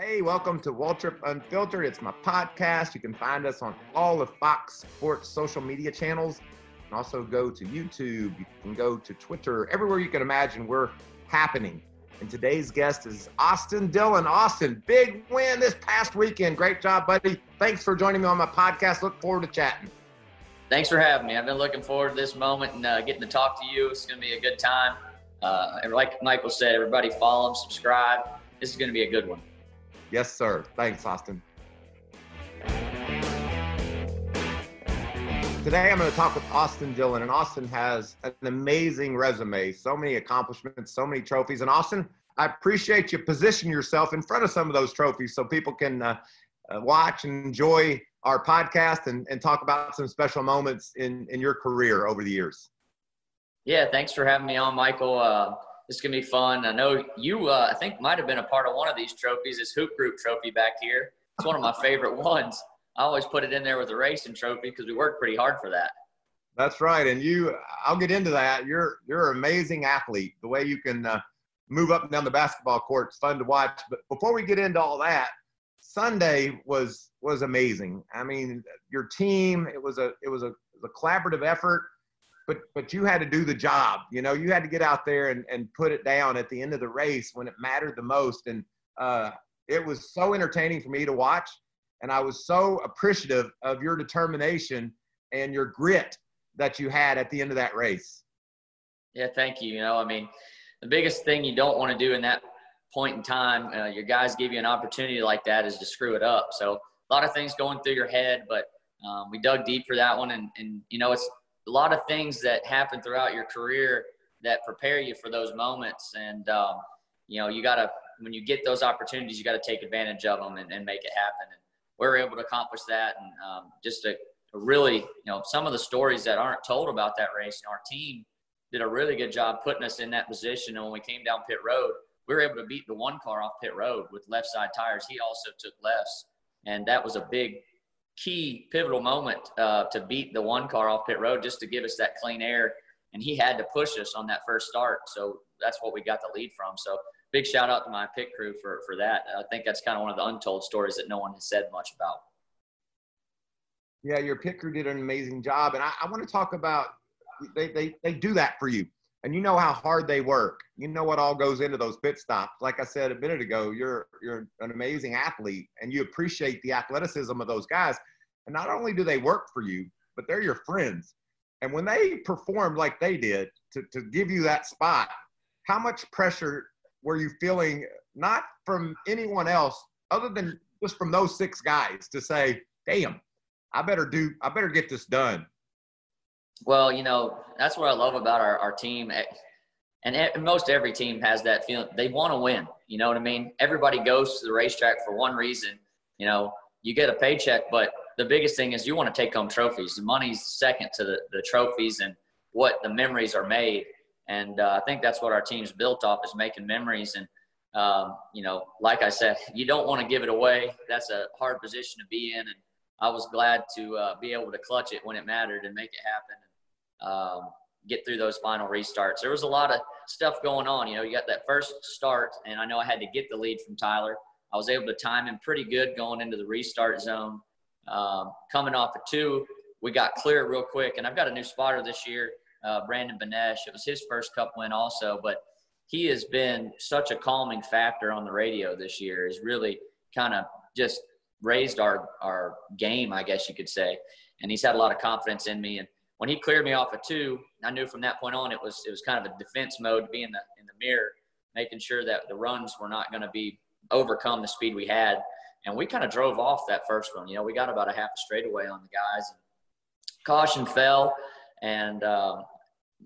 Hey, welcome to Waltrip Unfiltered. It's my podcast. You can find us on all of Fox Sports social media channels. Can also go to YouTube. You can go to Twitter. Everywhere you can imagine, we're happening. And today's guest is Austin Dillon. Austin, big win this past weekend. Great job, buddy. Thanks for joining me on my podcast. Look forward to chatting. Thanks for having me. I've been looking forward to this moment and uh, getting to talk to you. It's going to be a good time. Uh, like Michael said, everybody follow him, subscribe. This is going to be a good one. Yes, sir. Thanks, Austin. Today, I'm going to talk with Austin Dillon, and Austin has an amazing resume, so many accomplishments, so many trophies. And Austin, I appreciate you position yourself in front of some of those trophies so people can uh, uh, watch and enjoy our podcast and, and talk about some special moments in, in your career over the years. Yeah, thanks for having me on, Michael. Uh, is gonna be fun. I know you. Uh, I think might have been a part of one of these trophies. This hoop group trophy back here. It's one of my favorite ones. I always put it in there with the racing trophy because we worked pretty hard for that. That's right, and you. I'll get into that. You're you're an amazing athlete. The way you can uh, move up and down the basketball court, it's fun to watch. But before we get into all that, Sunday was was amazing. I mean, your team. It was a it was a, it was a collaborative effort but but you had to do the job. You know, you had to get out there and, and put it down at the end of the race when it mattered the most. And uh, it was so entertaining for me to watch. And I was so appreciative of your determination and your grit that you had at the end of that race. Yeah, thank you. You know, I mean, the biggest thing you don't want to do in that point in time, uh, your guys give you an opportunity like that is to screw it up. So a lot of things going through your head, but um, we dug deep for that one. And, and, you know, it's a lot of things that happen throughout your career that prepare you for those moments. And, um, you know, you got to, when you get those opportunities, you got to take advantage of them and, and, make it happen. And we're able to accomplish that. And um, just a, really, you know, some of the stories that aren't told about that race, our team did a really good job putting us in that position. And when we came down pit road, we were able to beat the one car off pit road with left side tires. He also took lefts. And that was a big key pivotal moment uh, to beat the one car off pit road just to give us that clean air. And he had to push us on that first start. So that's what we got the lead from. So big shout out to my pit crew for, for that. I think that's kind of one of the untold stories that no one has said much about. Yeah, your pit crew did an amazing job. And I, I want to talk about they, they, they do that for you. And you know how hard they work. You know what all goes into those pit stops. Like I said a minute ago, you're you're an amazing athlete and you appreciate the athleticism of those guys. And not only do they work for you, but they're your friends. And when they performed like they did to, to give you that spot, how much pressure were you feeling, not from anyone else other than just from those six guys to say, damn, I better do, I better get this done? Well, you know, that's what I love about our, our team. Eh, and most every team has that feeling. They want to win. You know what I mean? Everybody goes to the racetrack for one reason. You know, you get a paycheck, but the biggest thing is you want to take home trophies. The money's second to the, the trophies and what the memories are made. And uh, I think that's what our team's built off is making memories. And, um, you know, like I said, you don't want to give it away. That's a hard position to be in. And I was glad to uh, be able to clutch it when it mattered and make it happen. Um, get through those final restarts. There was a lot of stuff going on. You know, you got that first start, and I know I had to get the lead from Tyler. I was able to time him pretty good going into the restart zone. Um, coming off of two, we got clear real quick. And I've got a new spotter this year, uh, Brandon Benesh. It was his first cup win also, but he has been such a calming factor on the radio this year. Is really kind of just raised our our game, I guess you could say. And he's had a lot of confidence in me. And when he cleared me off of two, I knew from that point on it was it was kind of a defense mode to be in the in the mirror, making sure that the runs were not going to be overcome the speed we had. And we kind of drove off that first one. You know, we got about a half a straightaway on the guys. And caution fell, and um,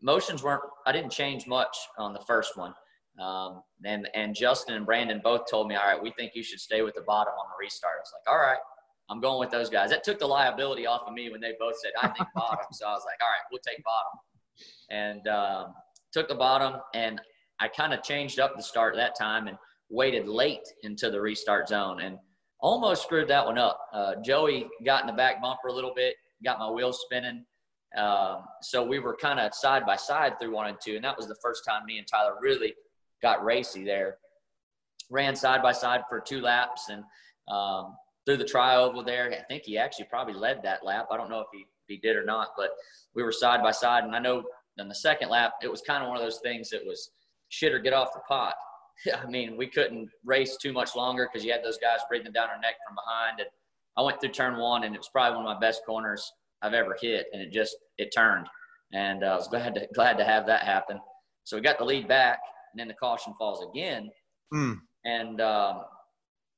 motions weren't. I didn't change much on the first one. Um, and and Justin and Brandon both told me, all right, we think you should stay with the bottom on the restart. I was like, all right, I'm going with those guys. That took the liability off of me when they both said, I think bottom. so I was like, all right, we'll take bottom. And um, took the bottom, and I kind of changed up the start that time and waited late into the restart zone. And almost screwed that one up. Uh, Joey got in the back bumper a little bit, got my wheels spinning. Um, so we were kind of side by side through one and two, and that was the first time me and Tyler really got racy there. ran side by side for two laps and um, through the trioval there. I think he actually probably led that lap. I don't know if he, if he did or not, but we were side by side. And I know in the second lap, it was kind of one of those things that was shit or get off the pot. I mean, we couldn't race too much longer because you had those guys breathing down our neck from behind. And I went through turn one, and it was probably one of my best corners I've ever hit, and it just it turned. And uh, I was glad to glad to have that happen. So we got the lead back, and then the caution falls again. Mm. And um,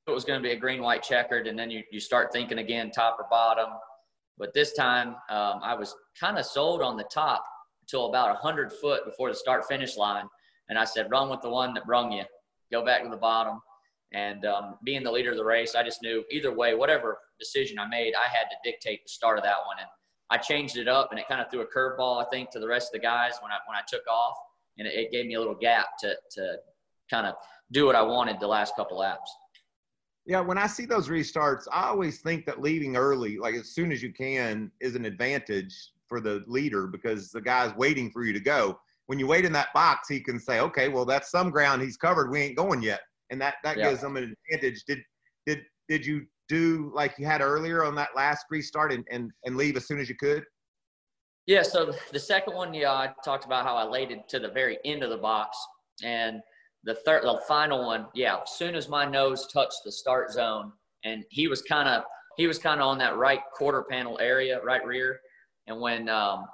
it was going to be a green white checkered, and then you, you start thinking again, top or bottom. But this time, um, I was kind of sold on the top until about 100 foot before the start finish line. And I said, run with the one that brung you, go back to the bottom. And um, being the leader of the race, I just knew either way, whatever decision I made, I had to dictate the start of that one. And I changed it up, and it kind of threw a curveball, I think, to the rest of the guys when I when I took off, and it, it gave me a little gap to to kind of do what I wanted the last couple laps. Yeah, when I see those restarts, I always think that leaving early, like as soon as you can, is an advantage for the leader because the guy's waiting for you to go. When you wait in that box, he can say, "Okay, well, that's some ground he's covered. We ain't going yet," and that that yeah. gives them an advantage. Did did did you do like you had earlier on that last restart and and, and leave as soon as you could? Yeah. So the second one, yeah, I talked about how I laid it to the very end of the box, and the third, the final one, yeah. As soon as my nose touched the start zone, and he was kind of he was kind of on that right quarter panel area, right rear, and when um,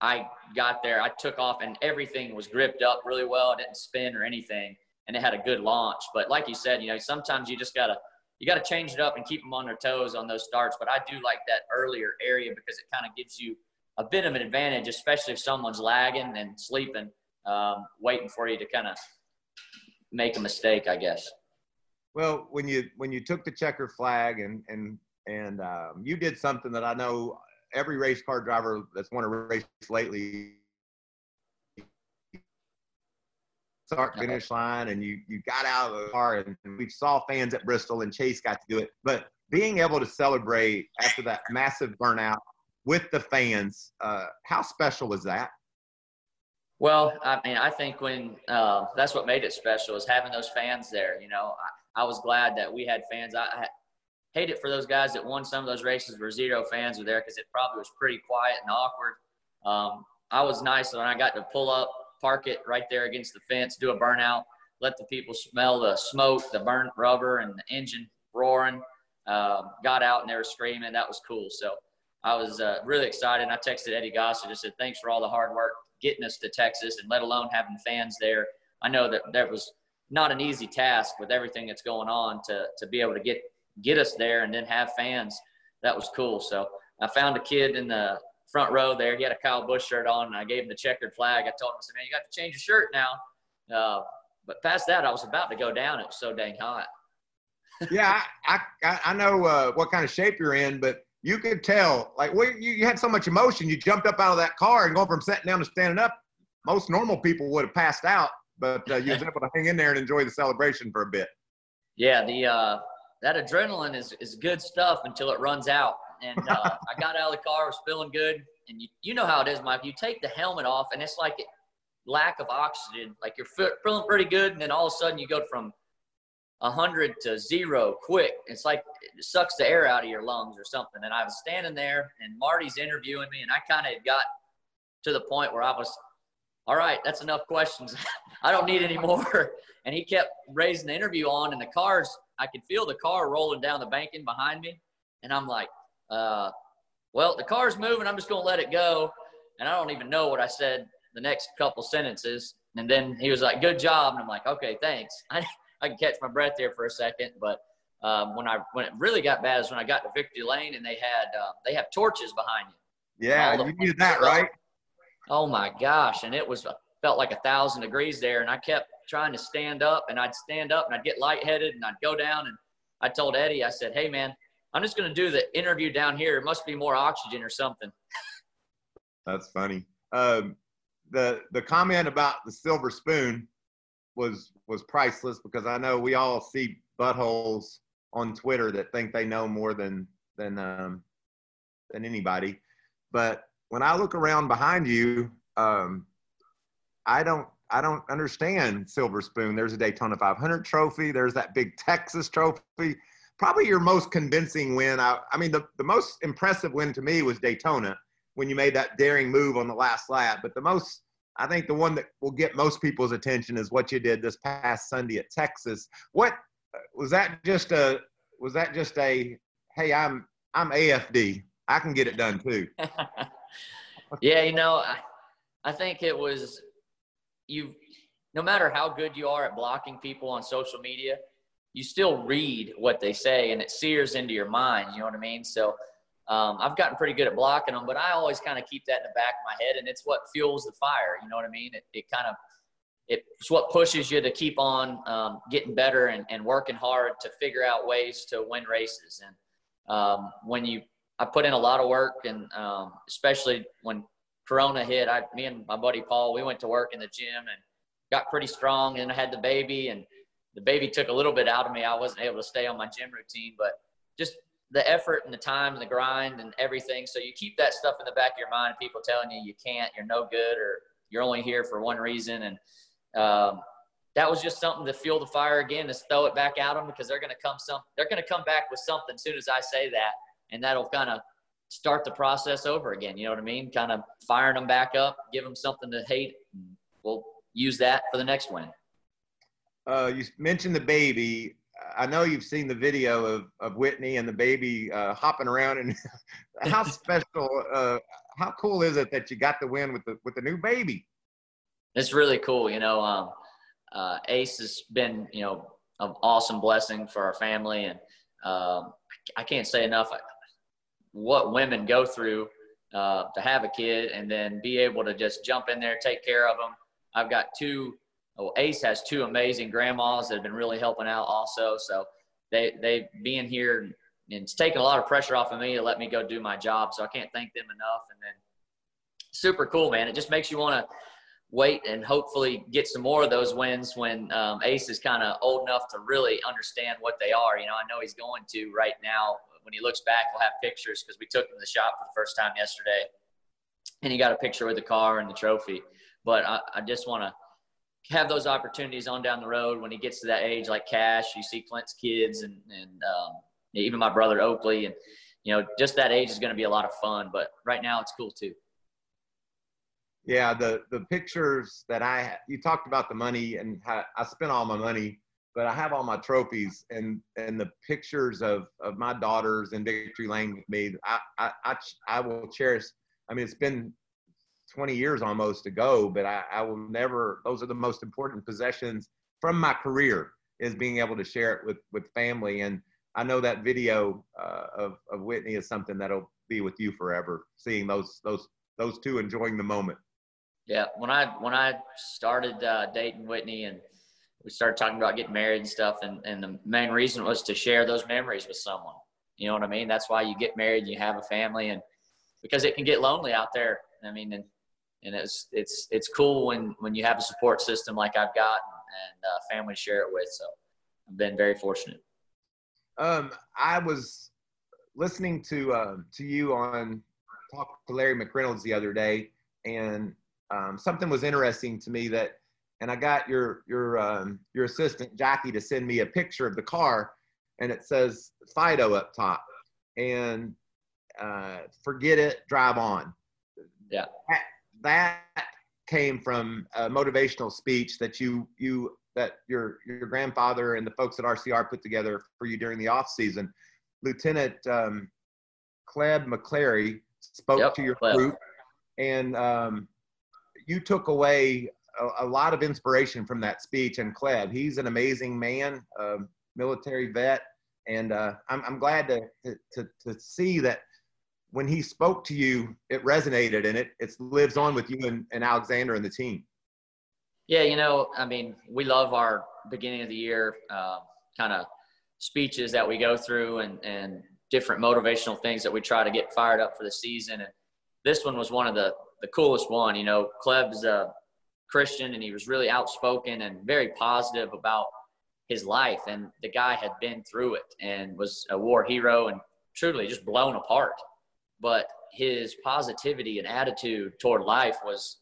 I got there, I took off, and everything was gripped up really well. It didn't spin or anything, and it had a good launch. But like you said, you know, sometimes you just gotta you got to change it up and keep them on their toes on those starts. But I do like that earlier area because it kind of gives you a bit of an advantage, especially if someone's lagging and sleeping, um, waiting for you to kind of make a mistake, I guess. Well, when you when you took the checker flag and and and um, you did something that I know every race car driver that's won a race lately start finish line and you you got out of the car and, and we saw fans at Bristol and Chase got to do it. But being able to celebrate after that massive burnout with the fans, uh, how special was that? Well, I mean, I think when uh, that's what made it special is having those fans there. You know, I, I was glad that we had fans. I, I hate it for those guys that won some of those races where zero fans were there because it probably was pretty quiet and awkward. Um, I was nice when I got to pull up, park it right there against the fence, do a burnout, let the people smell the smoke, the burnt rubber, and the engine roaring. Um, got out and they were screaming. That was cool. So I was uh, really excited. And I texted Eddie Goss and just said, thanks for all the hard work getting us to Texas and let alone having fans there. I know that that was not an easy task with everything that's going on to, to be able to get, get us there and then have fans. That was cool. So I found a kid in the front row there. He had a Kyle Busch shirt on and I gave him the checkered flag. I told him, I said, man, you got to change your shirt now. Uh, but past that, I was about to go down. It was so dang hot. yeah, I, I, I know uh, what kind of shape you're in, but you could tell, like, well, you, you had so much emotion. You jumped up out of that car and going from sitting down to standing up. Most normal people would have passed out, but uh, you was able to hang in there and enjoy the celebration for a bit. Yeah, the uh, that adrenaline is, is good stuff until it runs out. And uh, I got out of the car, was feeling good. And you, you know how it is, Mike. You take the helmet off, and it's like it, lack of oxygen. Like you're feeling pretty good, and then all of a sudden you go from 100 to zero quick. It's like it sucks the air out of your lungs or something. And I was standing there and Marty's interviewing me and I kind of got to the point where I was, all right, that's enough questions. I don't need any more. And he kept raising the interview on and the cars, I could feel the car rolling down the banking behind me. And I'm like, uh, well, the car's moving. I'm just going to let it go. And I don't even know what I said the next couple sentences. And then he was like, good job. And I'm like, okay, thanks. I, I can catch my breath there for a second. But um, when I when it really got bad is when I got to Victory Lane and they had uh, they have torches behind you. Yeah, you needed that, right? Oh my gosh! And it was felt like a thousand degrees there, and I kept trying to stand up, and I'd stand up, and I'd get lightheaded, and I'd go down, and I told Eddie, I said, "Hey man, I'm just going to do the interview down here. It must be more oxygen or something." That's funny. Um, the the comment about the silver spoon was was priceless because I know we all see buttholes on Twitter that think they know more than than um, than anybody. But when I look around behind you, um, I don't I don't understand Silver Spoon. There's a Daytona 500 trophy. There's that big Texas trophy. Probably your most convincing win. I, I mean, the, the most impressive win to me was Daytona when you made that daring move on the last lap. But the most, I think the one that will get most people's attention is what you did this past Sunday at Texas. What was that just a, was that just a, hey, I'm, I'm AFD. I can get it done too. yeah, you know, I, I think it was you no matter how good you are at blocking people on social media, you still read what they say and it sears into your mind. You know what I mean? So um, I've gotten pretty good at blocking them, but I always kind of keep that in the back of my head, and it's what fuels the fire. You know what I mean? It, it kind of it's what pushes you to keep on um, getting better and, and, working hard to figure out ways to win races. And um, when you, I put in a lot of work, and um, especially when Corona hit, I, me and my buddy Paul, we went to work in the gym and got pretty strong. And I had the baby, and the baby took a little bit out of me. I wasn't able to stay on my gym routine, but just the effort and the time and the grind and everything. So you keep that stuff in the back of your mind. People telling you you can't, you're no good, or you're only here for one reason. And um, that was just something to fuel the fire again, to throw it back at them because they're going to come some. They're going to come back with something soon as I say that, and that'll kind of start the process over again. You know what I mean? Kind of firing them back up, give them something to hate. We'll use that for the next win. Uh, you mentioned the baby. I know you've seen the video of, of Whitney and the baby uh, hopping around. And how special, uh, how cool is it that you got the win with the with the new baby? It's really cool. You know, um, uh, Ace has been you know an awesome blessing for our family, and um, I can't say enough what women go through uh, to have a kid and then be able to just jump in there, take care of them. I've got two. Ace has two amazing grandmas that have been really helping out also. So they they being here and it's taken a lot of pressure off of me to let me go do my job. So I can't thank them enough. And then super cool, man. It just makes you want to wait and hopefully get some more of those wins when um, Ace is kind of old enough to really understand what they are. You know, I know he's going to right now when he looks back, we'll have pictures because we took him to the shop for the first time yesterday, and he got a picture with the car and the trophy. But I, I just want to have those opportunities on down the road when he gets to that age, like Cash. You see Clint's kids, and and um, even my brother Oakley, and you know, just that age is going to be a lot of fun. But right now, it's cool too. Yeah, the the pictures that I you talked about the money and how I spent all my money but I have all my trophies and and the pictures of of my daughters in victory lane with me. I I I, I will cherish. I mean, it's been 20 years almost ago, but I, I will never. Those are the most important possessions from my career is being able to share it with with family. And I know that video uh, of of Whitney is something that'll be with you forever. Seeing those those those two enjoying the moment. Yeah, when I when I started uh, dating Whitney and we started talking about getting married and stuff and, and the main reason was to share those memories with someone you know what i mean that's why you get married and you have a family and because it can get lonely out there i mean and, and it's it's it's cool when when you have a support system like i've got and uh, family to share it with. So i've been very fortunate. Um i was listening to uh, to you on talk to larry mcreynolds the other day. And um, something was interesting to me that and I got your your um, your assistant Jackie to send me a picture of the car, and it says Fido up top, and uh, forget it, drive on. Yeah, that, that came from a motivational speech that you you that your your grandfather and the folks at RCR put together for you during the off season. Lieutenant um, Clebe McClary spoke yep, to your Clebe. group, and um, you took away a, a, lot of inspiration from that speech. And Clebe, he's an amazing man, a military vet, and uh, I'm, I'm glad to, to, to see that when he spoke to you, it resonated and it, it lives on with you and, and Alexander and the team. Yeah, you know, I mean, we love our beginning of the year uh, kind of speeches that we go through and, and different motivational things that we try to get fired up for the season. And this one was one of the, the coolest one. You know, Clebe's a Christian and he was really outspoken and very positive about his life. And the guy had been through it and was a war hero and truly just blown apart. But his positivity and attitude toward life was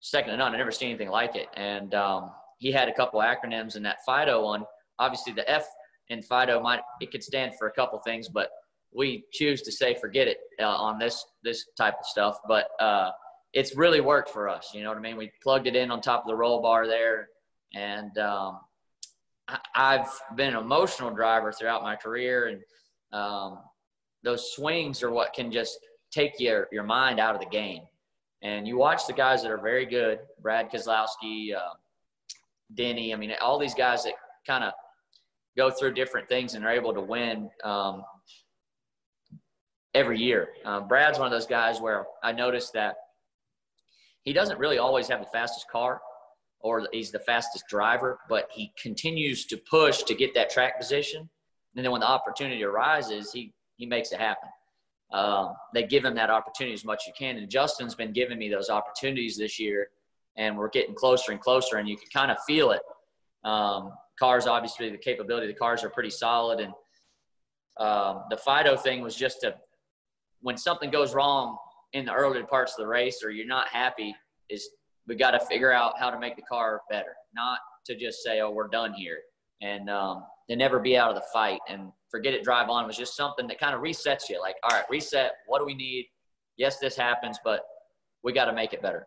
second to none. I never seen anything like it. And um, he had a couple acronyms, and that FIDO one, obviously the F in FIDO might it could stand for a couple things, but we choose to say forget it uh, on this this type of stuff. But uh, it's really worked for us. You know what I mean? We plugged it in on top of the roll bar there, and um, I, have been an emotional driver throughout my career, and um, those swings are what can just take your your mind out of the game. And you watch the guys that are very good, Brad Keselowski, uh, Denny. I mean, all these guys that kind of go through different things and are able to win um, every year. Uh, Brad's one of those guys where I noticed that he doesn't really always have the fastest car or he's the fastest driver, but he continues to push to get that track position. And then when the opportunity arises, he, he makes it happen. Um, they give him that opportunity as much as you can. And Justin's been giving me those opportunities this year, and we're getting closer and closer, and you can kind of feel it. Um, cars, obviously, the capability of the cars are pretty solid. And um, the FIDO thing was just to, when something goes wrong in the early parts of the race or you're not happy, is we got to figure out how to make the car better, not to just say, oh, we're done here. And um, to never be out of the fight and forget it, drive on was just something that kind of resets you. Like, all right, reset. What do we need? Yes, this happens, but we got to make it better.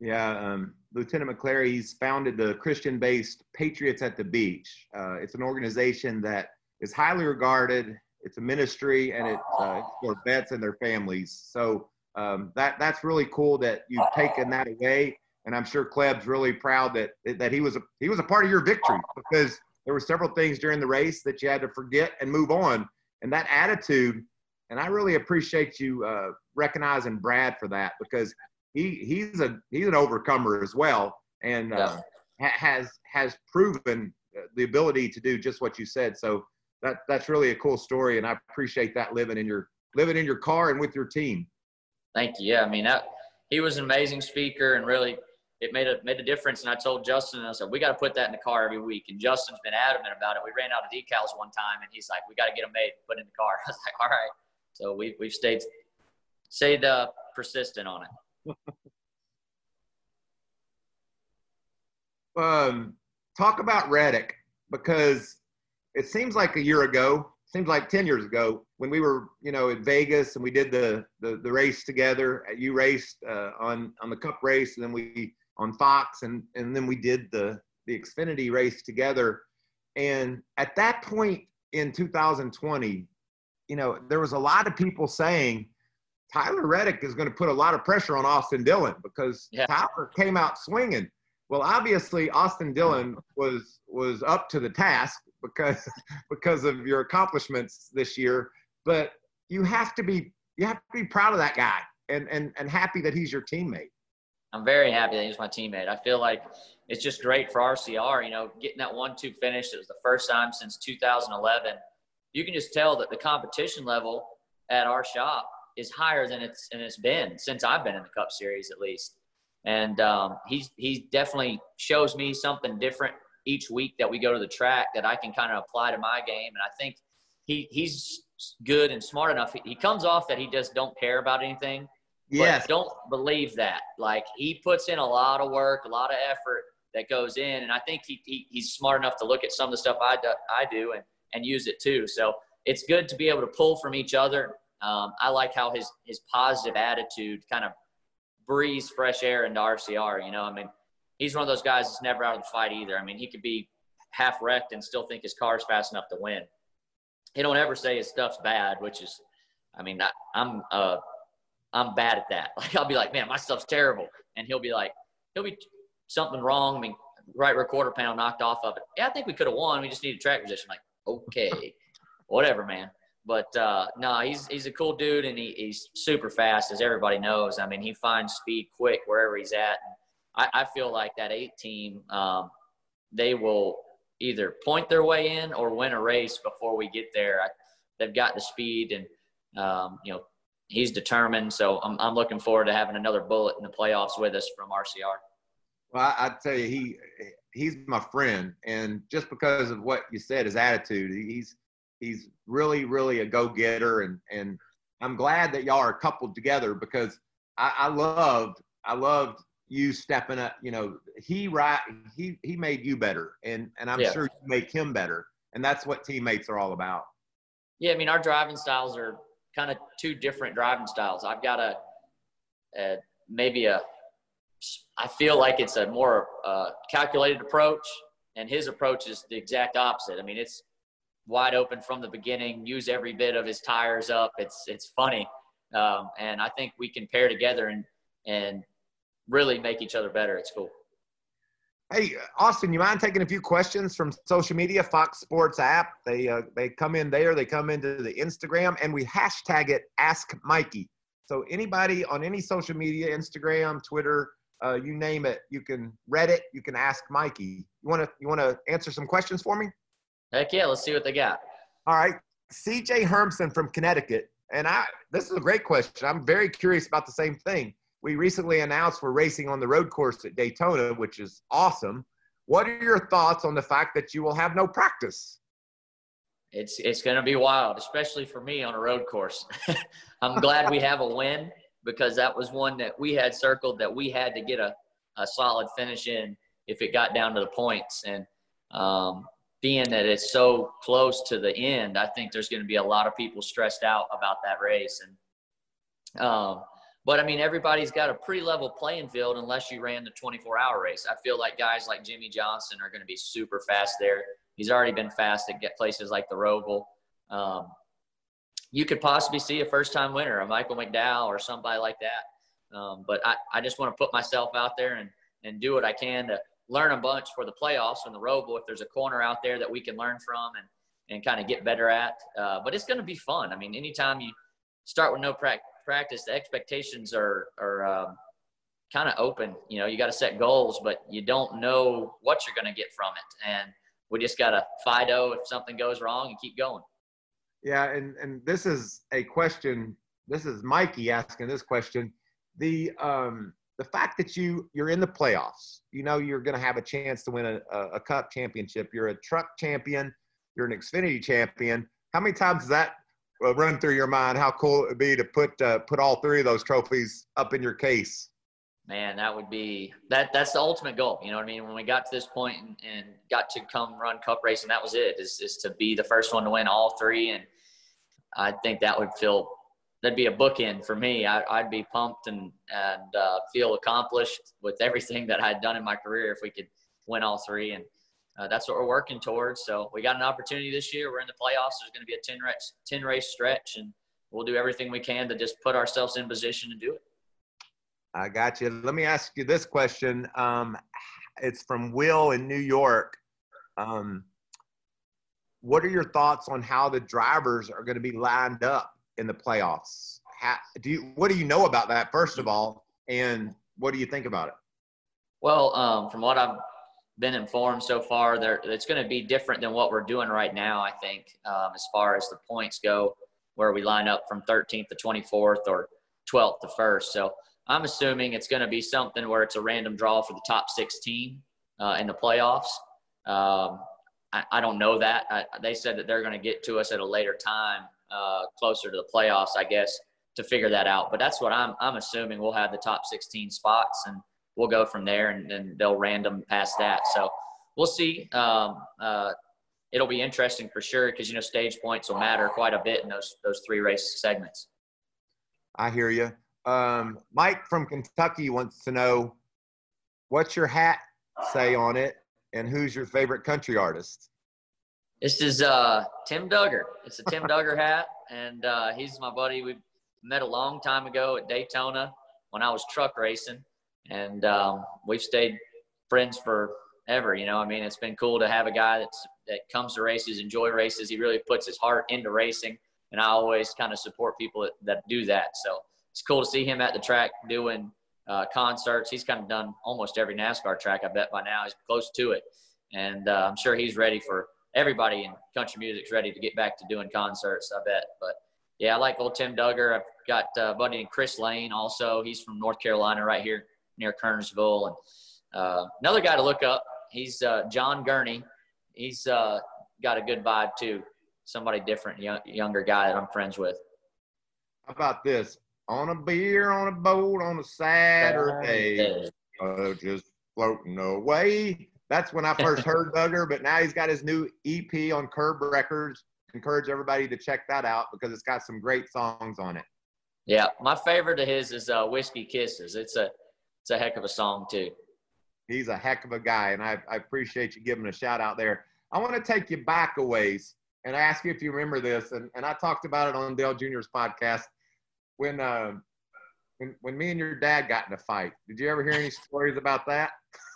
Yeah, um, Lieutenant McClary, he's founded the Christian-based Patriots at the Beach. Uh, it's an organization that is highly regarded. It's a ministry, and it's uh, for vets and their families. So um, that that's really cool that you've taken that away. And I'm sure Clebe's really proud that that he was a he was a part of your victory because there were several things during the race that you had to forget and move on. And that attitude, and I really appreciate you uh, recognizing Brad for that because he he's a he's an overcomer as well, and uh, ha- has has proven the ability to do just what you said. So that that's really a cool story, and I appreciate that living in your living in your car and with your team. Thank you. Yeah, I mean that he was an amazing speaker, and really it made a made a difference. And I told Justin, and I said, we got to put that in the car every week. And Justin's been adamant about it. We ran out of decals one time, and he's like, we got to get them made, put in the car. I was like, all right. So we we've stayed stayed uh, persistent on it. um, talk about Reddick because it seems like a year ago, seems like 10 years ago when we were, you know, in Vegas and we did the, the, the race together. You raced uh, on, on the cup race and then we on Fox and, and then we did the, the Xfinity race together. And at that point in 2020, you know, there was a lot of people saying Tyler Reddick is going to put a lot of pressure on Austin Dillon because yeah. Tyler came out swinging. Well, obviously Austin Dillon was was up to the task because because of your accomplishments this year. But you have to be you have to be proud of that guy and and and happy that he's your teammate. I'm very happy that he's my teammate. I feel like it's just great for RCR. You know, getting that one-two finish. It was the first time since 2011. You can just tell that the competition level at our shop is higher than it's and it's been since I've been in the Cup Series at least. And um, he's he definitely shows me something different each week that we go to the track that I can kind of apply to my game. And I think he he's good and smart enough. He, he comes off that he just don't care about anything. Yes. don't believe that. Like he puts in a lot of work, a lot of effort that goes in, and I think he, he he's smart enough to look at some of the stuff I do, I do and and use it too. So it's good to be able to pull from each other. Um, I like how his his positive attitude kind of breathes fresh air into RCR. You know, I mean, he's one of those guys that's never out of the fight either. I mean, he could be half wrecked and still think his car's fast enough to win. He don't ever say his stuff's bad, which is, I mean, I, I'm uh, I'm bad at that. Like I'll be like, man, my stuff's terrible, and he'll be like, he'll be something wrong. I mean, right rear quarter panel knocked off of it. Yeah, I think we could have won. We just needed track position. Like, okay, whatever, man. But uh, no, he's he's a cool dude, and he, he's super fast, as everybody knows. I mean, he finds speed quick wherever he's at. And I, I feel like that eight team, um, they will either point their way in or win a race before we get there. I, they've got the speed, and um, you know he's determined. So I'm I'm looking forward to having another bullet in the playoffs with us from RCR. Well, I, I tell you, he he's my friend, and just because of what you said, his attitude, he's he's really really a go getter, and and I'm glad that y'all are coupled together because I, I loved I loved you stepping up. You know, he right he he made you better, and and I'm Yeah. sure you make him better, and that's what teammates are all about. Yeah, I mean, our driving styles are kind of two different driving styles. I've got a, a maybe a, I feel like it's a more uh, calculated approach, and his approach is the exact opposite. I mean, it's wide open from the beginning. Use every bit of his tires up. It's it's funny, um, and I think we can pair together and and really make each other better at school. Hey, Austin, you mind taking a few questions from social media, Fox Sports app? They uh, they come in there, they come into the Instagram, and we hashtag it Ask Mikey. So anybody on any social media, Instagram, Twitter, uh, you name it, you can Reddit, you can ask Mikey. You want to you want to answer some questions for me? Heck yeah, let's see what they got. All right, CJ Hermson from Connecticut, and I. This is a great question. I'm very curious about the same thing. We recently announced we're racing on the road course at Daytona, which is awesome. What are your thoughts on the fact that you will have no practice? It's it's going to be wild, especially for me on a road course. I'm glad we have a win because that was one that we had circled that we had to get a, a solid finish in if it got down to the points. And um, being that it's so close to the end, I think there's going to be a lot of people stressed out about that race. And um, but I mean, everybody's got a pretty level playing field unless you ran the 24 hour race. I feel like guys like Jimmie Johnson are going to be super fast there. He's already been fast at get places like the Roval. Um, you could possibly see a first time winner, a Michael McDowell or somebody like that. Um, but I, I just want to put myself out there and, and do what I can to learn a bunch for the playoffs and the Roval. If there's a corner out there that we can learn from and, and kind of get better at. Uh, but it's going to be fun. I mean, anytime you start with no practice, practice, the expectations are are um, kind of open. You know, you got to set goals, but you don't know what you're going to get from it, and we just got to fido if something goes wrong and keep going. Yeah, and and this is a question. This is Mikey asking this question. The um the fact that you you're in the playoffs, you know you're going to have a chance to win a, a, a cup championship. You're a truck champion. You're an Xfinity champion. How many times does that run through your mind? How cool it would be to put uh, put all three of those trophies up in your case. Man, that would be that. That's the ultimate goal. You know what I mean? When we got to this point and, and got to come run cup racing, that was it. Is is to be the first one to win all three, and I think that would feel that'd be a bookend for me. I, I'd be pumped and and uh, feel accomplished with everything that I'd done in my career if we could win all three, and uh, that's what we're working towards. So we got an opportunity this year. We're in the playoffs. There's going to be a 10 race, 10 race stretch, and we'll do everything we can to just put ourselves in position to do it. I got you. Let me ask you this question. Um, it's from Will in New York. Um, what are your thoughts on how the drivers are going to be lined up in the playoffs? How, do you, what do you know about that, first of all, and what do you think about it? Well, um, from what I've been informed so far, there it's going to be different than what we're doing right now. I think um, as far as the points go, where we line up from 13th to 24th or 12th to first. So I'm assuming it's going to be something where it's a random draw for the top 16 uh, in the playoffs. Um, I, I, don't know that. I, they said that they're going to get to us at a later time, uh, closer to the playoffs, I guess, to figure that out. But that's what I'm I'm assuming. We'll have the top 16 spots and we'll go from there, and then they'll random past that. So we'll see. Um, uh, it'll be interesting for sure because you know stage points will matter quite a bit in those those three race segments. I hear you. Um, Mike from Kentucky wants to know what's your hat say on it, and who's your favorite country artist? This is uh, Tim Dugger. It's a Tim Dugger hat, and uh, he's my buddy. We met a long time ago at Daytona when I was truck racing and um, we've stayed friends forever. You know, I mean, it's been cool to have a guy that's that comes to races, enjoy races. He really puts his heart into racing, and I always kind of support people that, that do that. So it's cool to see him at the track doing uh, concerts. He's kind of done almost every NASCAR track. I bet by now he's close to it, and uh, I'm sure he's ready for everybody in country music's ready to get back to doing concerts. I bet, but. Yeah, I like old Tim Dugger. I've got uh, buddy named Chris Lane also. He's from North Carolina, right here near Kernersville. And uh, another guy to look up, he's uh, John Gurney. He's uh, got a good vibe too. Somebody different, young, younger guy that I'm friends with. How about this? On a beer, on a boat, on a Saturday. uh, just floating away. That's when I first heard Dugger, but now he's got his new EP on Curb Records. Encourage everybody to check that out because it's got some great songs on it. Yeah, my favorite of his is uh, "Whiskey Kisses." It's a it's a heck of a song too. He's a heck of a guy, and I, I appreciate you giving a shout out there. I want to take you back a ways and ask you if you remember this, and, and I talked about it on Dale Jr.'s podcast when uh, when when me and your dad got in a fight. Did you ever hear any stories about that?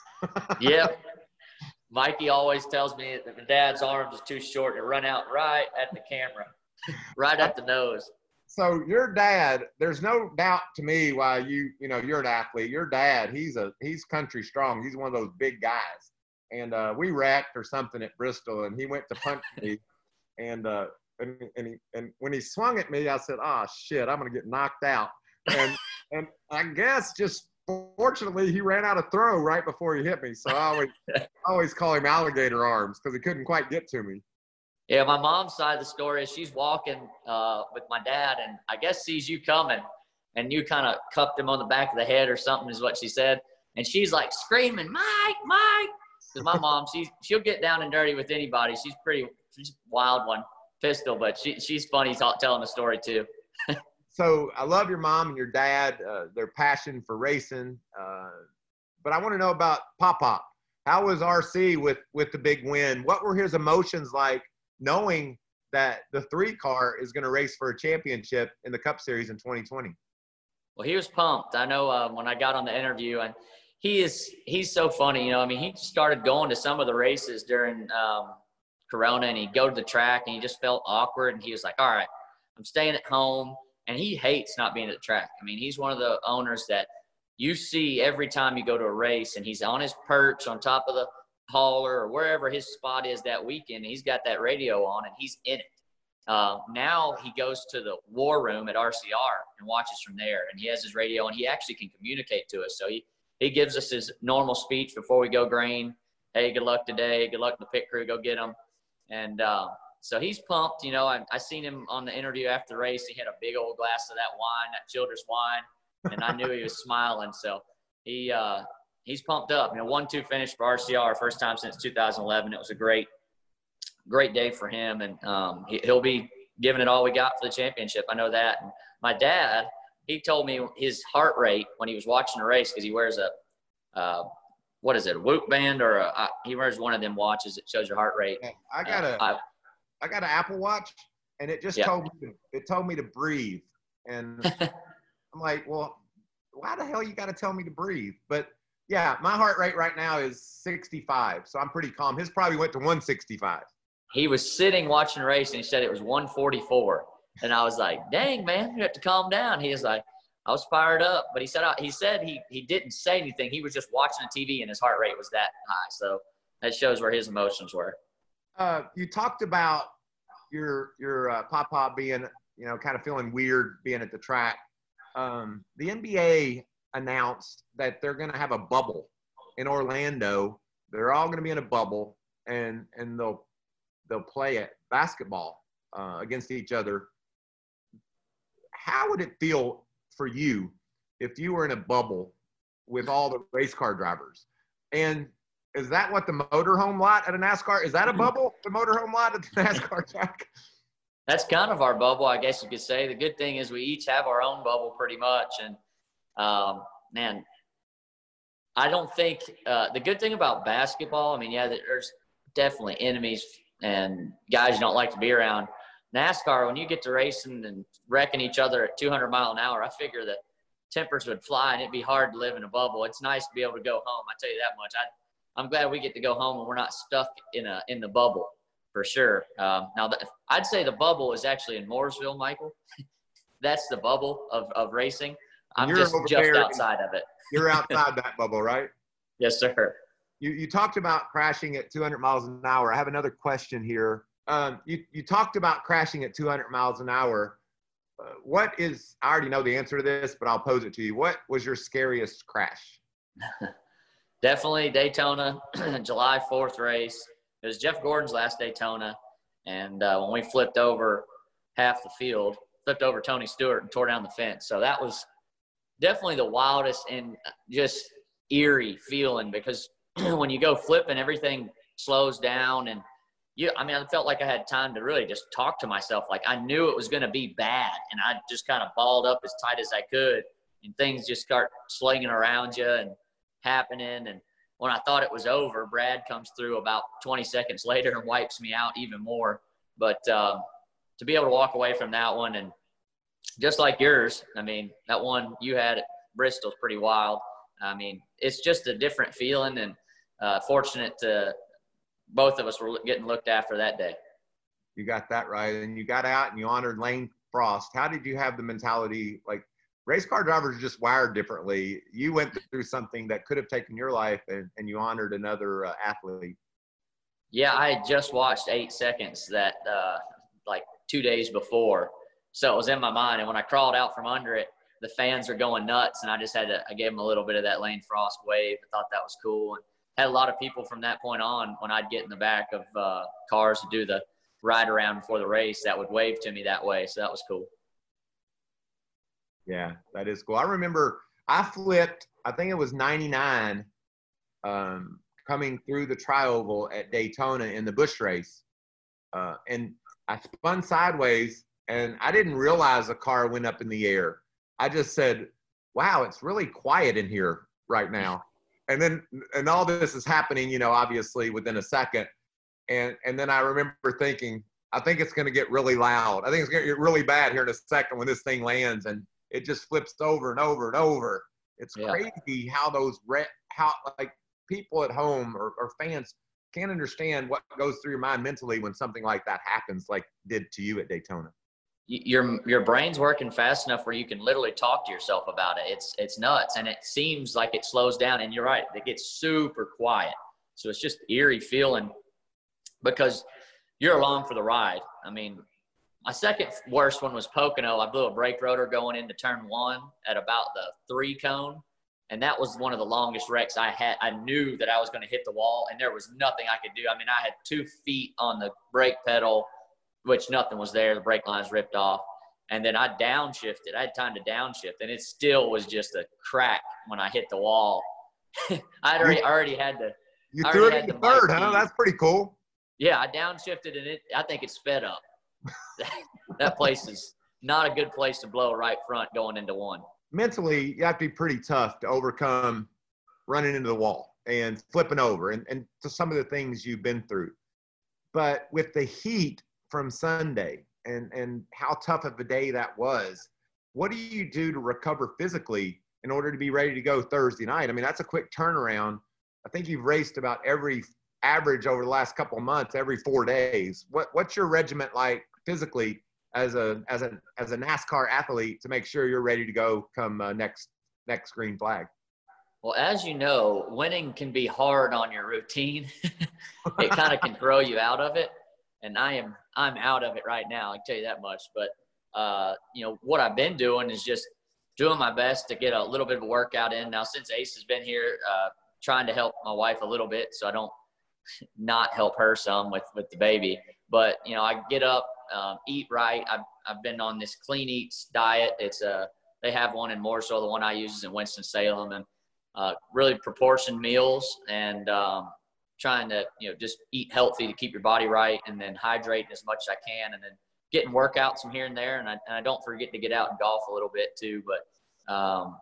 yep. Mikey always tells me that my dad's arms is too short to run out right at the camera, right at the nose. So your dad, there's no doubt to me why you, you know, you're an athlete. Your dad, he's a he's country strong. He's one of those big guys. And uh, we wrecked or something at Bristol, and he went to punch me, and uh, and and, he, and when he swung at me, I said, "Oh shit, I'm gonna get knocked out." And and I guess just fortunately he ran out of throw right before he hit me. So I always I always call him alligator arms because he couldn't quite get to me. Yeah, my mom's side of the story is she's walking uh, with my dad and I guess sees you coming and you kind of cupped him on the back of the head or something is what she said. And she's like screaming, Mike, Mike. Because my mom, she's she'll get down and dirty with anybody. She's pretty, she's wild one, pistol, but she she's funny telling the story too. so I love your mom and your dad, uh, their passion for racing. Uh, but I want to know about Pop Pop. How was RC with with the big win? What were his emotions like, knowing that the three car is going to race for a championship in the Cup Series in 2020? Well, he was pumped. I know uh, when I got on the interview, and he is he's so funny. You know, I mean, he started going to some of the races during um, Corona, and he'd go to the track, and he just felt awkward, and he was like, "All right, I'm staying at home." and he hates not being at the track. I mean, he's one of the owners that you see every time you go to a race, and he's on his perch on top of the hauler or wherever his spot is that weekend. He's got that radio on, and he's in it. Uh, now he goes to the war room at RCR and watches from there, and he has his radio, and he actually can communicate to us. So he he gives us his normal speech before we go green. Hey, good luck today. Good luck to the pit crew. Go get them. And uh, so he's pumped. You know, I, I seen him on the interview after the race. He had a big old glass of that wine, that Childress wine, and I knew he was smiling. So he uh, he's pumped up. You know, one two finish for RCR, first time since 2011. It was a great great day for him, and um, he, will be giving it all we got for the championship. I know that. And my dad, he told me his heart rate when he was watching the race because he wears a uh, what is it, a Whoop band or a, uh, he wears one of them watches that shows your heart rate. I got a. Uh, I got an Apple Watch, and it just told me it told me to breathe, and I'm like, well, why the hell you got to tell me to breathe? But yeah, my heart rate right now is 65, so I'm pretty calm. His probably went to 165. He was sitting watching the race, and he said it was 144, and I was like, dang man, you have to calm down. He was like. I was fired up, but he said he said he he didn't say anything. He was just watching the TV, and his heart rate was that high. So that shows where his emotions were. Uh, you talked about your your uh, pop pop being you know kind of feeling weird being at the track. Um, the NBA announced that they're going to have a bubble in Orlando. They're all going to be in a bubble, and and they'll they'll play it basketball uh, against each other. How would it feel for you if you were in a bubble with all the race car drivers? And is that what the motorhome lot at a NASCAR? Is that a bubble? The motorhome lot at the NASCAR track? That's kind of our bubble, I guess you could say. The good thing is we each have our own bubble pretty much, and um, man, I don't think uh, the good thing about basketball. I mean, yeah, there's definitely enemies and guys you don't like to be around. NASCAR, when you get to racing and wrecking each other at 200 mile an hour, I figure that tempers would fly and it'd be hard to live in a bubble. It's nice to be able to go home. I tell you that much. I I'm glad we get to go home and we're not stuck in a in the bubble for sure. Um, now, the, I'd say the bubble is actually in Mooresville, Michael. That's the bubble of, of racing. I'm you're just just outside of it. you're outside that bubble, right? Yes, sir. You, you talked about crashing at 200 miles an hour. I have another question here. Um, you, you talked about crashing at 200 miles an hour. Uh, what is, I already know the answer to this, but I'll pose it to you. What was your scariest crash? definitely Daytona, July 4th race. It was Jeff Gordon's last Daytona. And uh, when we flipped over half the field, flipped over Tony Stewart and tore down the fence. So that was definitely the wildest and just eerie feeling because when you go flipping, everything slows down and you, I mean, I felt like I had time to really just talk to myself. Like I knew it was going to be bad and I just kind of balled up as tight as I could and things just start slinging around you and happening. And when I thought it was over, Brad comes through about 20 seconds later and wipes me out even more. But um, to be able to walk away from that one and just like yours, I mean, that one you had at Bristol's pretty wild. I mean, it's just a different feeling and uh, fortunate to both of us were getting looked after that day. You got that right. And you got out and you honored Lane Frost. How did you have the mentality? Like race car drivers are just wired differently. You went through something that could have taken your life and, and you honored another uh, athlete. Yeah, I had just watched eight seconds that uh, like two days before. So it was in my mind. And when I crawled out from under it, the fans are going nuts. And I just had to, I gave them a little bit of that Lane Frost wave. I thought that was cool. And had a lot of people from that point on when I'd get in the back of uh, cars to do the ride around before the race that would wave to me that way. So that was cool. Yeah, that is cool. I remember I flipped, I think it was 99, um, coming through the trioval at Daytona in the Busch race. Uh, and I spun sideways and I didn't realize a car went up in the air. I just said, wow, it's really quiet in here right now. And then, and all this is happening, you know, obviously within a second. And, and then I remember thinking, I think it's going to get really loud. I think it's going to get really bad here in a second when this thing lands and it just flips over and over and over. It's yeah. crazy how those, re- how like people at home or, or fans can't understand what goes through your mind mentally when something like that happens, like did to you at Daytona. Your your brain's working fast enough where you can literally talk to yourself about it. It's it's nuts, and it seems like it slows down. And you're right, it gets super quiet. So it's just eerie feeling because you're along for the ride. I mean, my second worst one was Pocono. I blew a brake rotor going into turn one at about the three cone and that was one of the longest wrecks I had. I knew that I was going to hit the wall, and there was nothing I could do. I mean, I had two feet on the brake pedal, which nothing was there. The brake lines ripped off, and then I downshifted. I had time to downshift, and it still was just a crack when I hit the wall. I'd already already had the. You threw it in the third, huh? That's pretty cool. Yeah, I downshifted, and it. I think it sped up. that place is not a good place to blow a right front going into one mentally you have to be pretty tough to overcome running into the wall and flipping over and, and to some of the things you've been through. But with the heat from Sunday and, and how tough of a day that was, what do you do to recover physically in order to be ready to go Thursday night? I mean, that's a quick turnaround. I think you've raced about every average over the last couple months, every four days. What, what's your regiment like physically as a as a as a NASCAR athlete to make sure you're ready to go come uh, next next green flag? Well, as you know, winning can be hard on your routine. it kind of can throw you out of it, and I am I'm out of it right now. I can tell you that much. But uh, you know what I've been doing is just doing my best to get a little bit of workout in. Now, since Ace has been here, uh, trying to help my wife a little bit, so I don't not help her some with with the baby. But you know, I get up um, eat right. I've, I've been on this clean eats diet. It's a they have one in Mooresville. The one I use is in Winston Salem, and uh, really proportioned meals and um, trying to you know just eat healthy to keep your body right, and then hydrate as much as I can, and then getting workouts from here and there. And I, and I don't forget to get out and golf a little bit too. But um,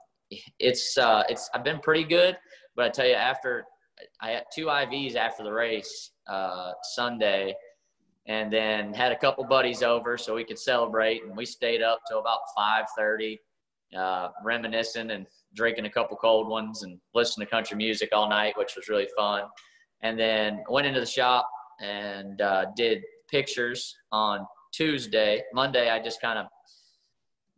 it's uh, it's I've been pretty good. But I tell you, after I had two IVs after the race uh, Sunday and then had a couple buddies over so we could celebrate and we stayed up till about 5.30 uh, reminiscing and drinking a couple cold ones and listening to country music all night which was really fun and then went into the shop and uh, did pictures on tuesday monday i just kind of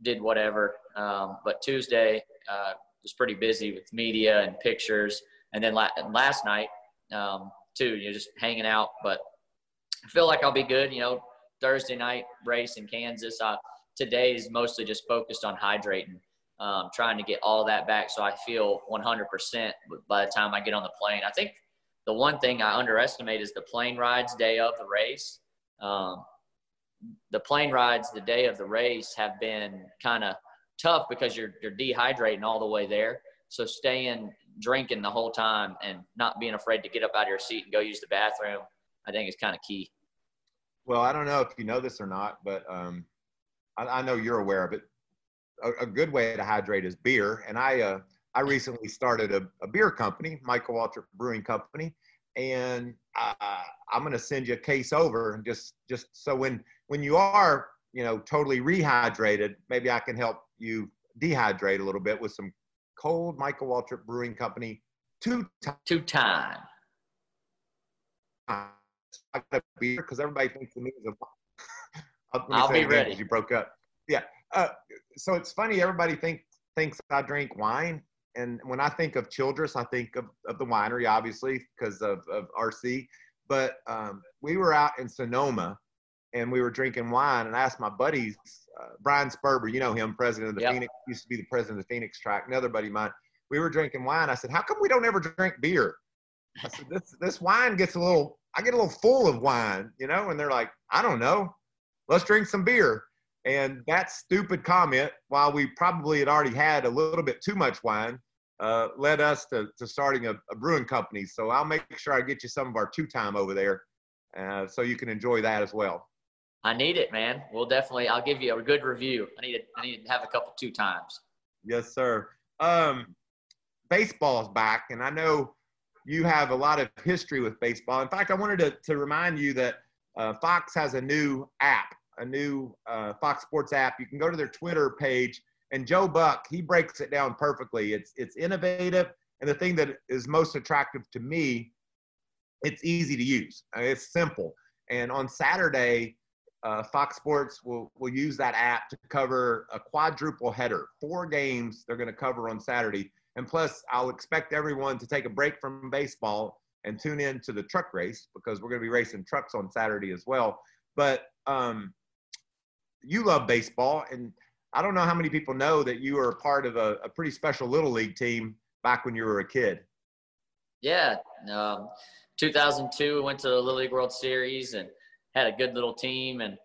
did whatever um, but tuesday uh, was pretty busy with media and pictures and then la- last night um, too you know just hanging out but I feel like I'll be good. You know, Thursday night race in Kansas. Uh, today is mostly just focused on hydrating, um, trying to get all that back so I feel 100% by the time I get on the plane. I think the one thing I underestimate is the plane rides day of the race. Um, the plane rides the day of the race have been kind of tough because you're, you're dehydrating all the way there. So staying drinking the whole time and not being afraid to get up out of your seat and go use the bathroom, I think is kind of key. Well, I don't know if you know this or not, but um, I, I, know you're aware of it. A, a, good way to hydrate is beer, and I uh, I recently started a, a, beer company, Michael Waltrip Brewing Company, and uh, I'm going to send you a case over, and just just so when when you are you know totally rehydrated, maybe I can help you dehydrate a little bit with some cold Michael Waltrip Brewing Company two time. Two time. I got a beer because everybody thinks of me as a. I'll be ready. You broke up. Yeah. Uh, so it's funny. Everybody think thinks I drink wine, and when I think of Childress, I think of, of the winery, obviously, because of, of RC. But um, we were out in Sonoma, and we were drinking wine, and I asked my buddies, uh, Bryan Sperber, you know him, president of the yep. Phoenix, used to be the president of the Phoenix track, another buddy of mine. We were drinking wine. I said, "How come we don't ever drink beer?" I said, "This this wine gets a little. I get a little full of wine, you know." And they're like, "I don't know. Let's drink some beer." And that stupid comment, while we probably had already had a little bit too much wine, uh, led us to, to starting a, a, brewing company. So I'll make sure I get you some of our two time over there uh, so you can enjoy that as well. I need it, man. We'll definitely. I'll give you a good review. I need it. I need to have a couple two times. Yes, sir. Um, baseball's back, and I know you have a lot of history with baseball. In fact, I wanted to, to remind you that uh, Fox has a new app, a new uh, Fox Sports app. You can go to their Twitter page, and Joe Buck he breaks it down perfectly. It's it's innovative, and the thing that is most attractive to me, it's easy to use. It's simple. And on Saturday, uh, Fox Sports will, will use that app to cover a quadruple header, four games they're going to cover on Saturday. And plus, I'll expect everyone to take a break from baseball and tune in to the truck race because we're going to be racing trucks on Saturday as well. But um, you love baseball, and I don't know how many people know that you were part of a, a pretty special little league team back when you were a kid. Yeah, um, 2002, we went to the Little League World Series and – had a good little team and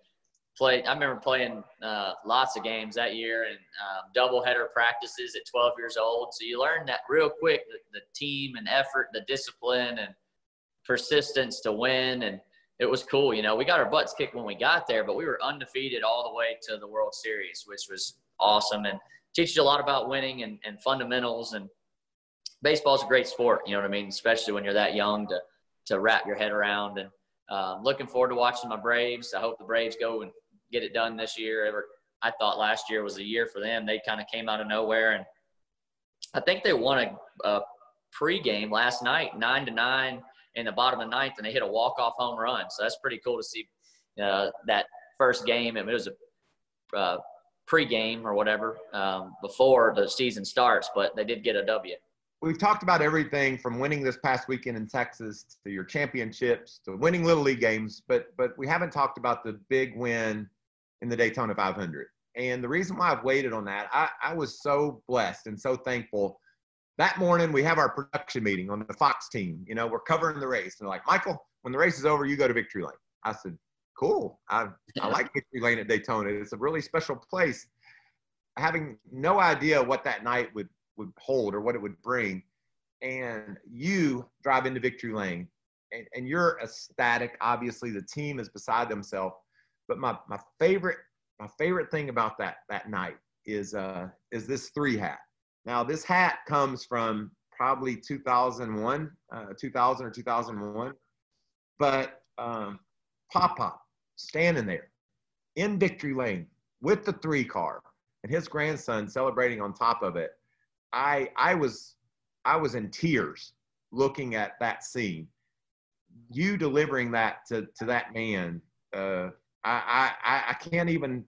played. I remember playing uh, lots of games that year and um, double header practices at 12 years old. So you learn that real quick the, the team and effort, the discipline and persistence to win. And it was cool. You know, we got our butts kicked when we got there, but we were undefeated all the way to the World Series, which was awesome and teaches you a lot about winning and, and fundamentals. And baseball's a great sport, you know what I mean? Especially when you're that young to, to wrap your head around. And um, looking forward to watching my Braves. I hope the Braves go and get it done this year. Ever, I thought last year was a year for them. They kind of came out of nowhere, and I think they won a, a pregame last night, nine to nine in the bottom of the ninth, and they hit a walk-off home run. So that's pretty cool to see uh, that first game. it was a uh, pregame or whatever um, before the season starts, but they did get a W we've talked about everything from winning this past weekend in Texas to your championships to winning little league games, but but we haven't talked about the big win in the Daytona 500. And the reason why I've waited on that, I, I was so blessed and so thankful. That morning we have our production meeting on the Fox team. You know, we're covering the race, and they're like, Michael, when the race is over, you go to Victory Lane. I said, Cool. I I like Victory Lane at Daytona. It's a really special place. Having no idea what that night would would hold or what it would bring. And you drive into victory lane and, and you're ecstatic. Obviously, the team is beside themselves. But my, my favorite my favorite thing about that that night is uh is this three hat. Now this hat comes from probably 2001, uh, 2000 or 2001. But um, Papa standing there in victory lane with the three car and his grandson celebrating on top of it I I was I was in tears looking at that scene. You delivering that to to that man, uh, I, I I can't even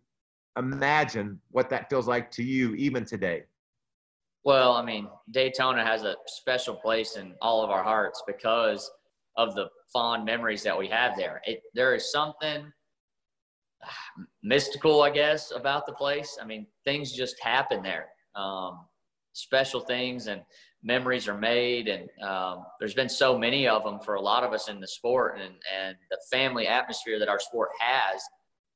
imagine what that feels like to you even today. Well, I mean, Daytona has a special place in all of our hearts because of the fond memories that we have there. It, there is something mystical, I guess, about the place. I mean, things just happen there. Um, special things and memories are made and um, there's been so many of them for a lot of us in the sport and, and the family atmosphere that our sport has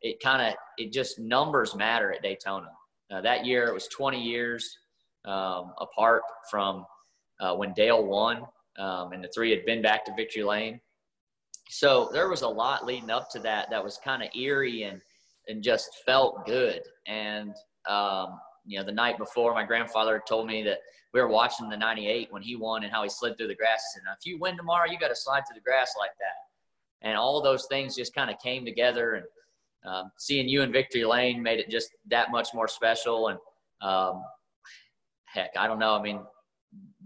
it kind of it just numbers matter at daytona uh, that year it was 20 years um, apart from uh, when Dale won, um, and the three had been back to victory lane. So there was a lot leading up to that that was kind of eerie and and just felt good. And um, you know, the night before, my grandfather told me that we were watching the '98 when he won and how he slid through the grass. And if you win tomorrow, you got to slide through the grass like that. And all those things just kind of came together. And um, seeing you in victory lane made it just that much more special. And um, heck, I don't know. I mean,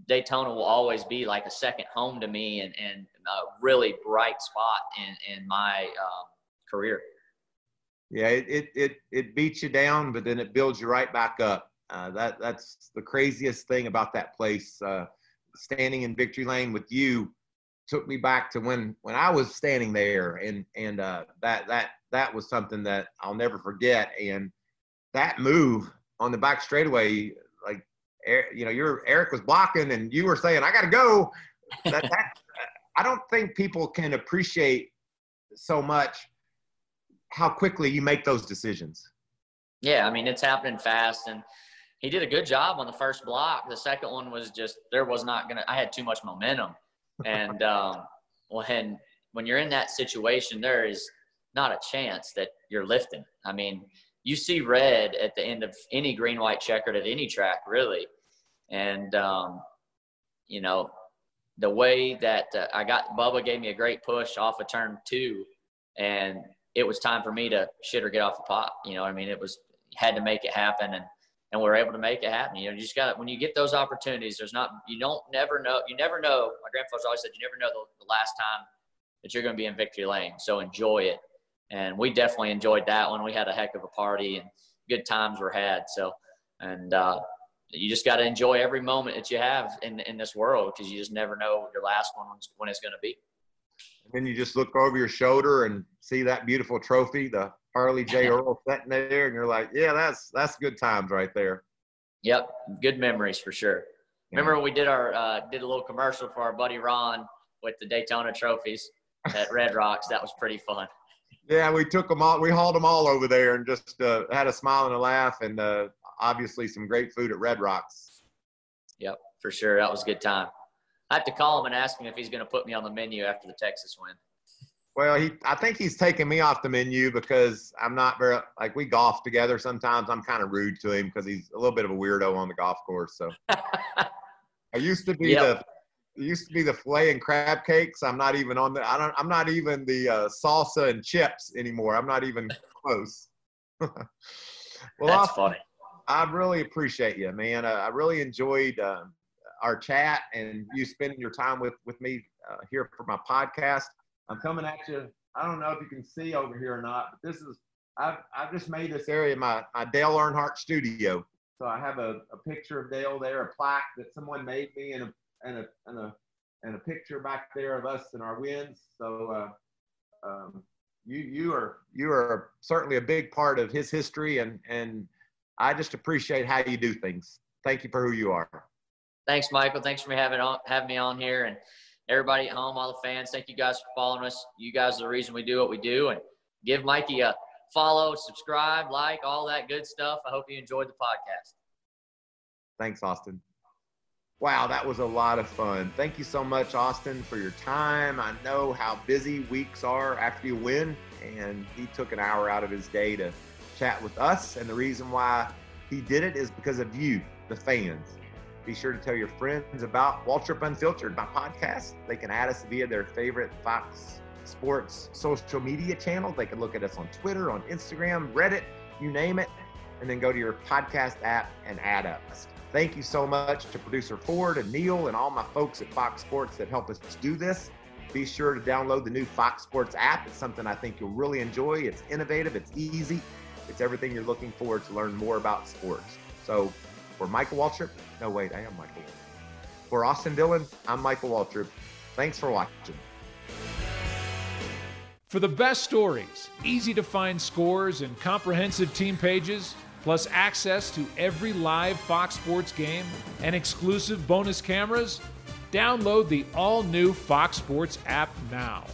Daytona will always be like a second home to me and, and a really bright spot in, in my um, career. Yeah, it, it, it, it beats you down, but then it builds you right back up. Uh, that that's the craziest thing about that place. Uh, standing in victory lane with you took me back to when when I was standing there, and and uh, that that that was something that I'll never forget. And that move on the back straightaway, you know, your Aric was blocking, and you were saying, "I got to go." That, that I don't think people can appreciate so much how quickly you make those decisions. Yeah, I mean it's happening fast, and he did a good job on the first block. The second one was just there was not gonna. I had too much momentum, and um, when when you're in that situation, there is not a chance that you're lifting. I mean, you see red at the end of any green white checkered at any track, really, and um, you know the way that uh, I got Bubba gave me a great push off of turn two, and it was time for me to shit or get off the pot. You know, I mean, it was had to make it happen, and and we are able to make it happen. You know, you just got when you get those opportunities. There's not you don't never know. You never know. My grandfather's always said you never know the, the last time that you're going to be in victory lane. So enjoy it, and we definitely enjoyed that one. We had a heck of a party and good times were had. So, and uh, you just got to enjoy every moment that you have in in this world because you just never know your last one when it's going to be. And then you just look over your shoulder and see that beautiful trophy, the Harley J. Earl sitting there, and you're like, yeah, that's that's good times right there. Yep, good memories for sure. Remember when we did our uh, did a little commercial for our buddy Ron with the Daytona trophies at Red Rocks? That was pretty fun. Yeah, we took them all. We hauled them all over there and just uh, had a smile and a laugh, and uh, obviously some great food at Red Rocks. Yep, for sure. That was a good time. I have to call him and ask him if he's going to put me on the menu after the Texas win. Well, he, I think he's taking me off the menu because I'm not very like we golf together. Sometimes I'm kind of rude to him because he's a little bit of a weirdo on the golf course. So I used to be yep. the used to be the filet and crab cakes. I'm not even on the. I don't. I'm not even the uh, salsa and chips anymore. I'm not even close. well, that's funny. I really appreciate you, man. Uh, I really enjoyed uh, our chat and you spending your time with with me uh, here for my podcast. I'm coming at you. I don't know if you can see over here or not, but this is I've I've just made this area my my Dale Earnhardt studio. So I have a, a picture of Dale there, a plaque that someone made me, and a and a and a and a picture back there of us and our wins. So uh, um, you you are you are certainly a big part of his history, and and I just appreciate how you do things. Thank you for who you are thanks, Michael. Thanks for having on, having me on here, and everybody at home, all the fans. Thank you guys for following us. You guys are the reason we do what we do, and give Mikey a follow, subscribe, like, all that good stuff. I hope you enjoyed the podcast. Thanks, Austin. Wow, that was a lot of fun. Thank you so much, Austin, for your time. I know how busy weeks are after you win, and he took an hour out of his day to chat with us. And the reason why he did it is because of you, the fans. Be sure to tell your friends about Waltrip Unfiltered, my podcast. They can add us via their favorite Fox Sports social media channel. They can look at us on Twitter, on Instagram, Reddit, you name it, and then go to your podcast app and add us. Thank you so much to producer Ford and Neil and all my folks at Fox Sports that help us do this. Be sure to download the new Fox Sports app. It's something I think you'll really enjoy. It's innovative, it's easy, it's everything you're looking for to learn more about sports. So for Michael Waltrip, no, wait, I am Michael. For Austin Dillon, I'm Michael Waltrip. Thanks for watching. For the best stories, easy to find scores, and comprehensive team pages, plus access to every live Fox Sports game and exclusive bonus cameras, download the all new Fox Sports app now.